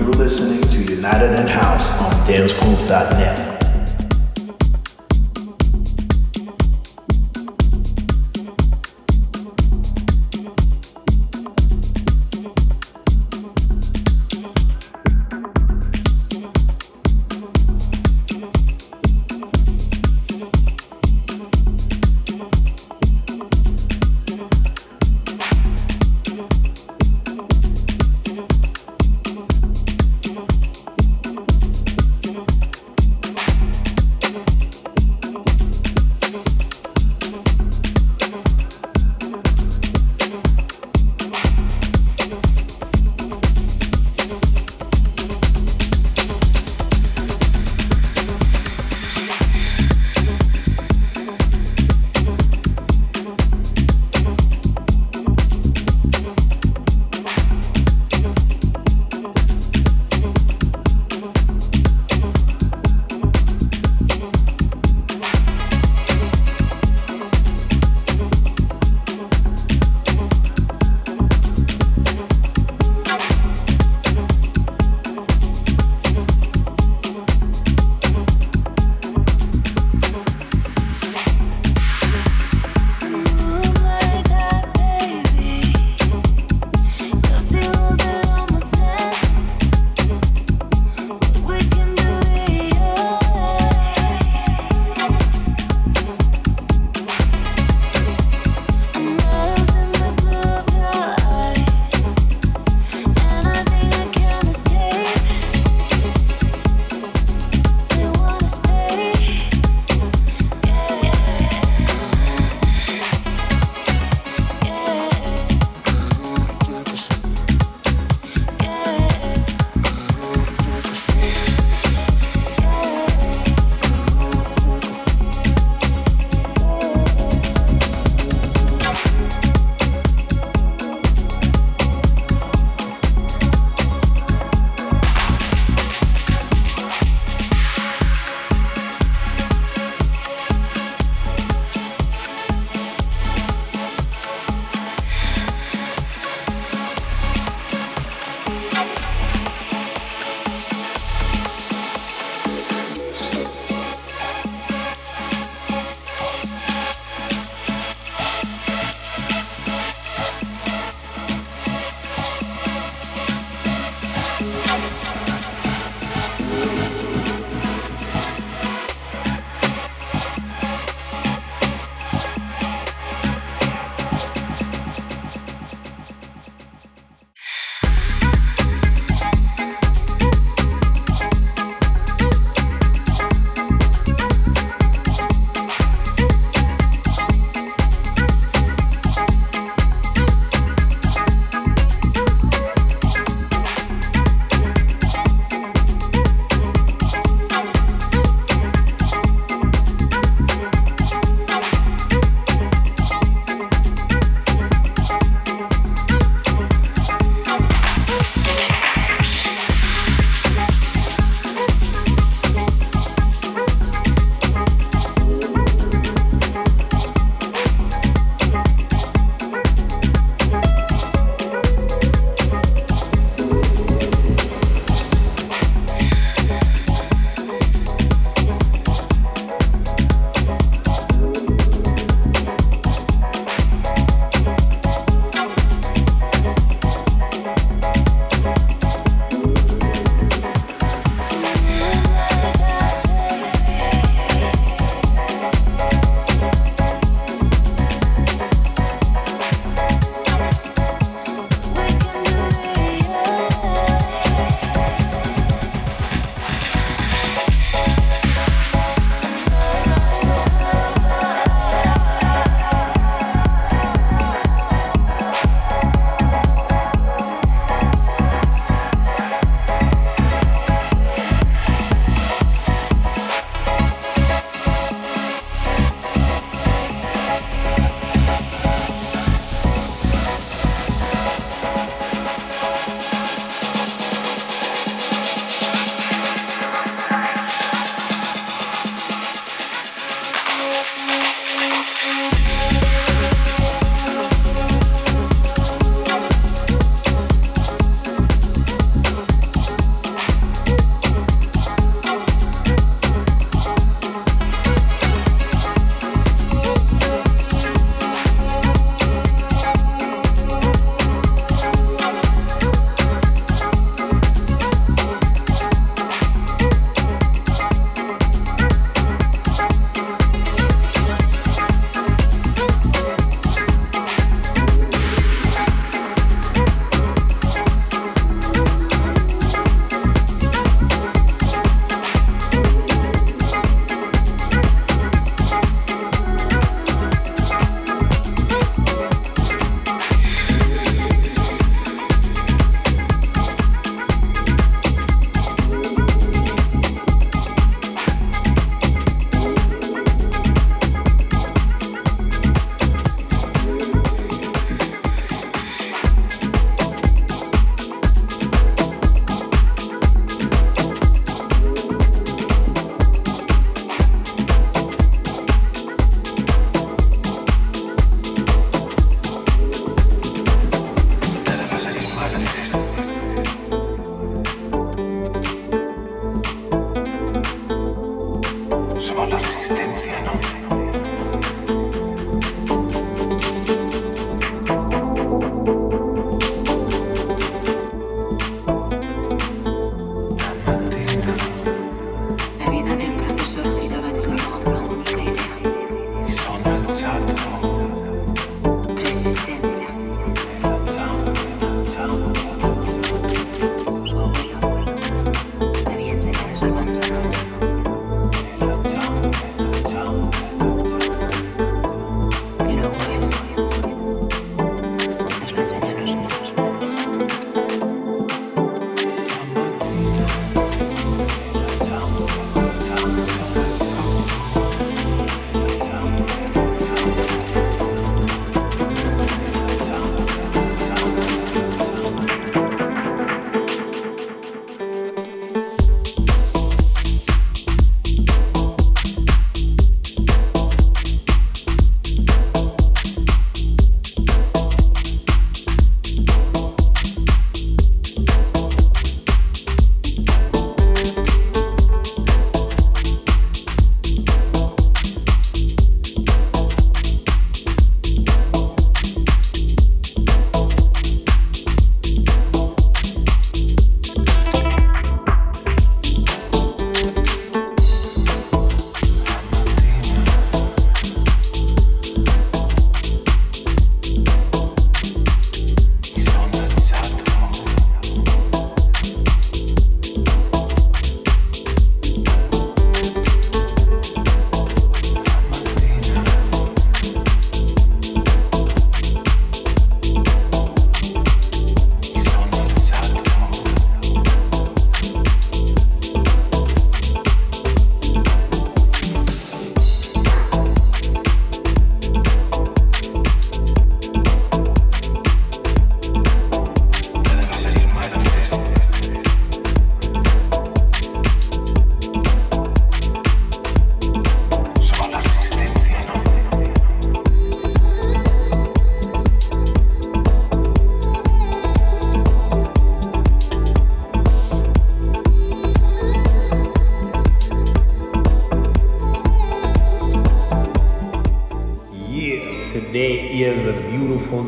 you're listening to United in House on dancegruv.net.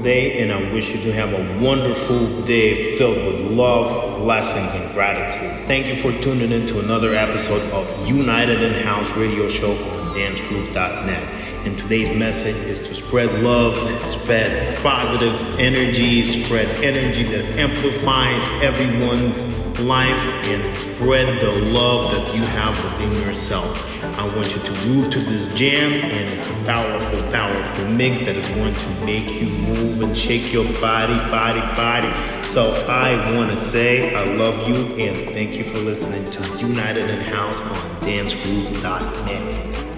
day, and I wish you to have a wonderful day filled with love, blessings, and gratitude. Thank you for tuning in to another episode of United in House radio show on dancegruv.net. And today's message is to spread love, spread positive energy, spread energy that amplifies everyone's life, and spread the love that you have within yourself. I want you to move to this jam, and it's a powerful, powerful mix that is going to make you move and shake your body, body, body. So I want to say I love you and thank you for listening to United in House on dancegruv.net.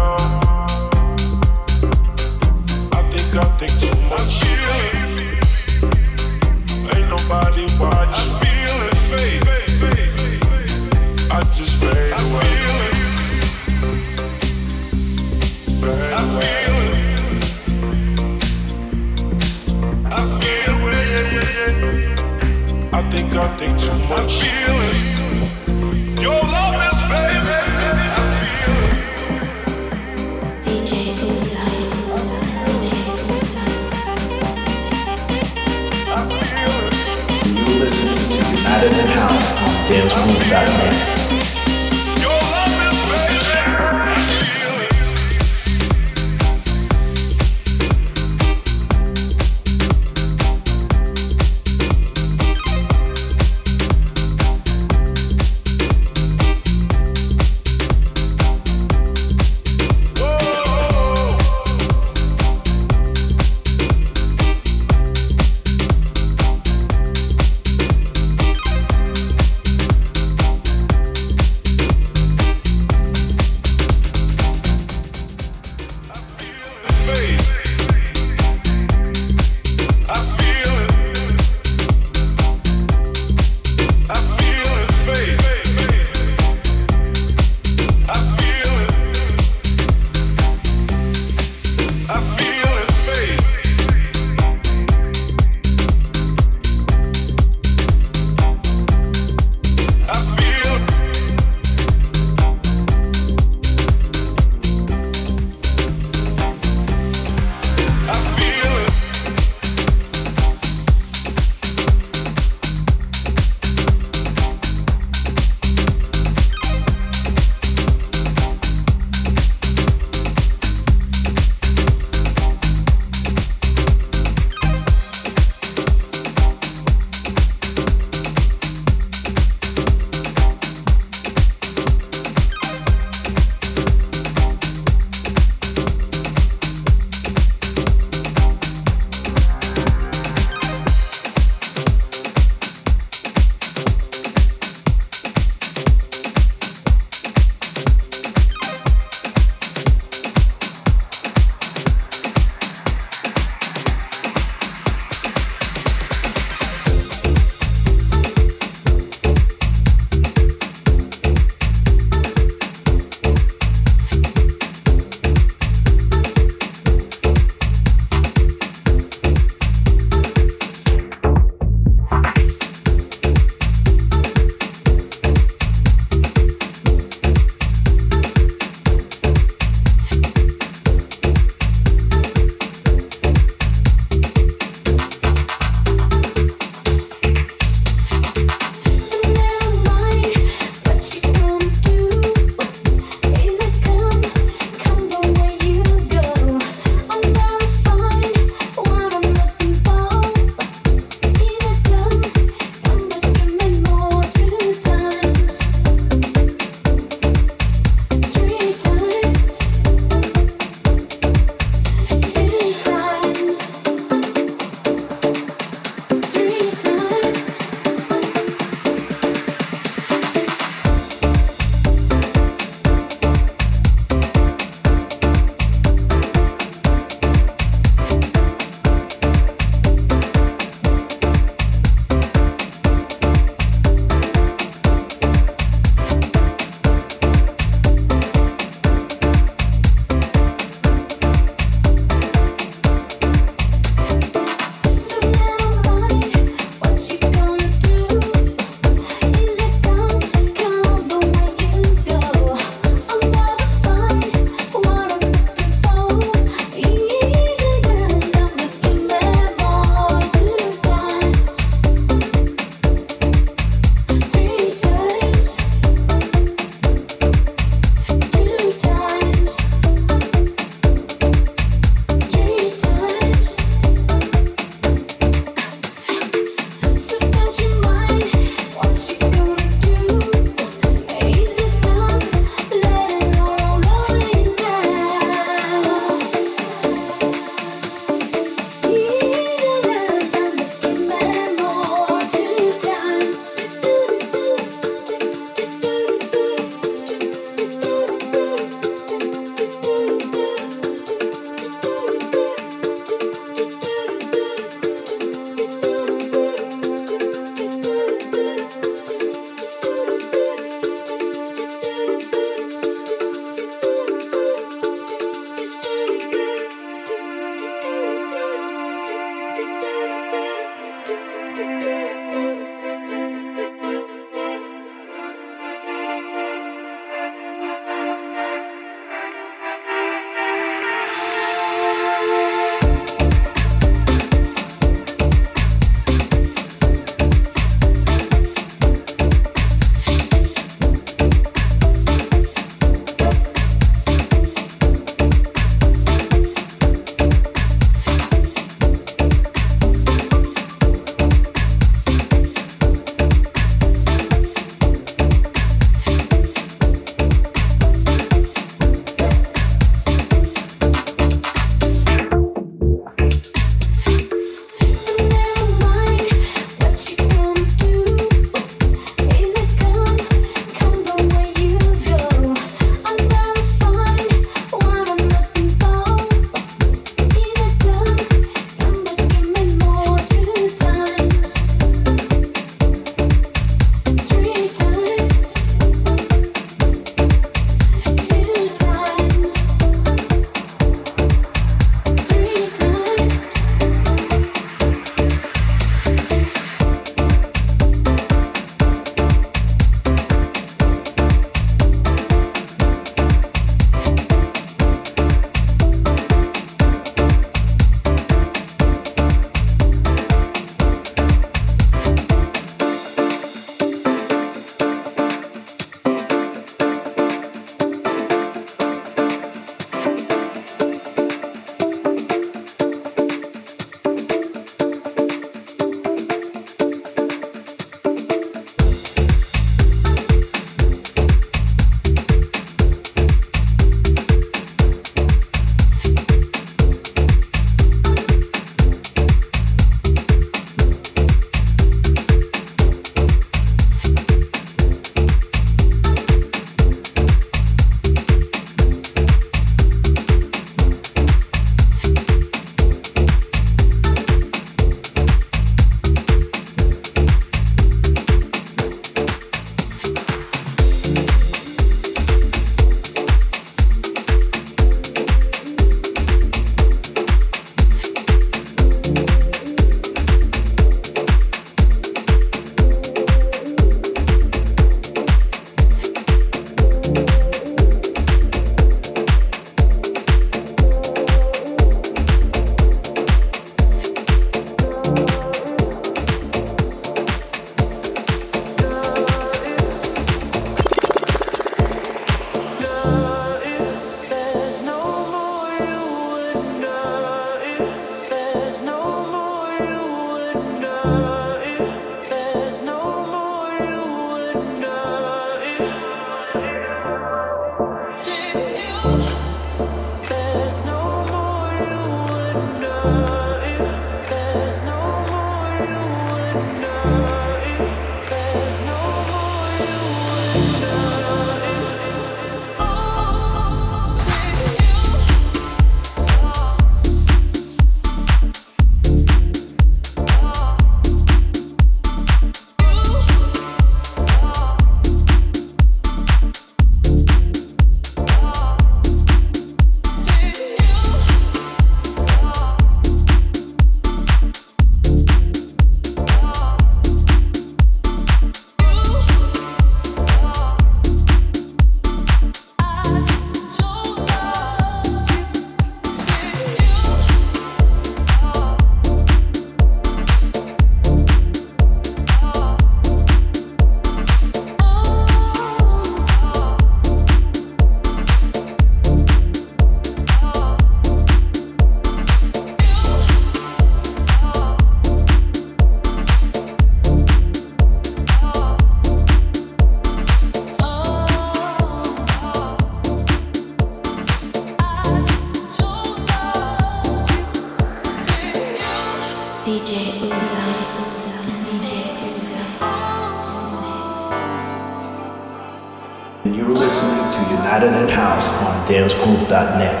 dancegruv.net.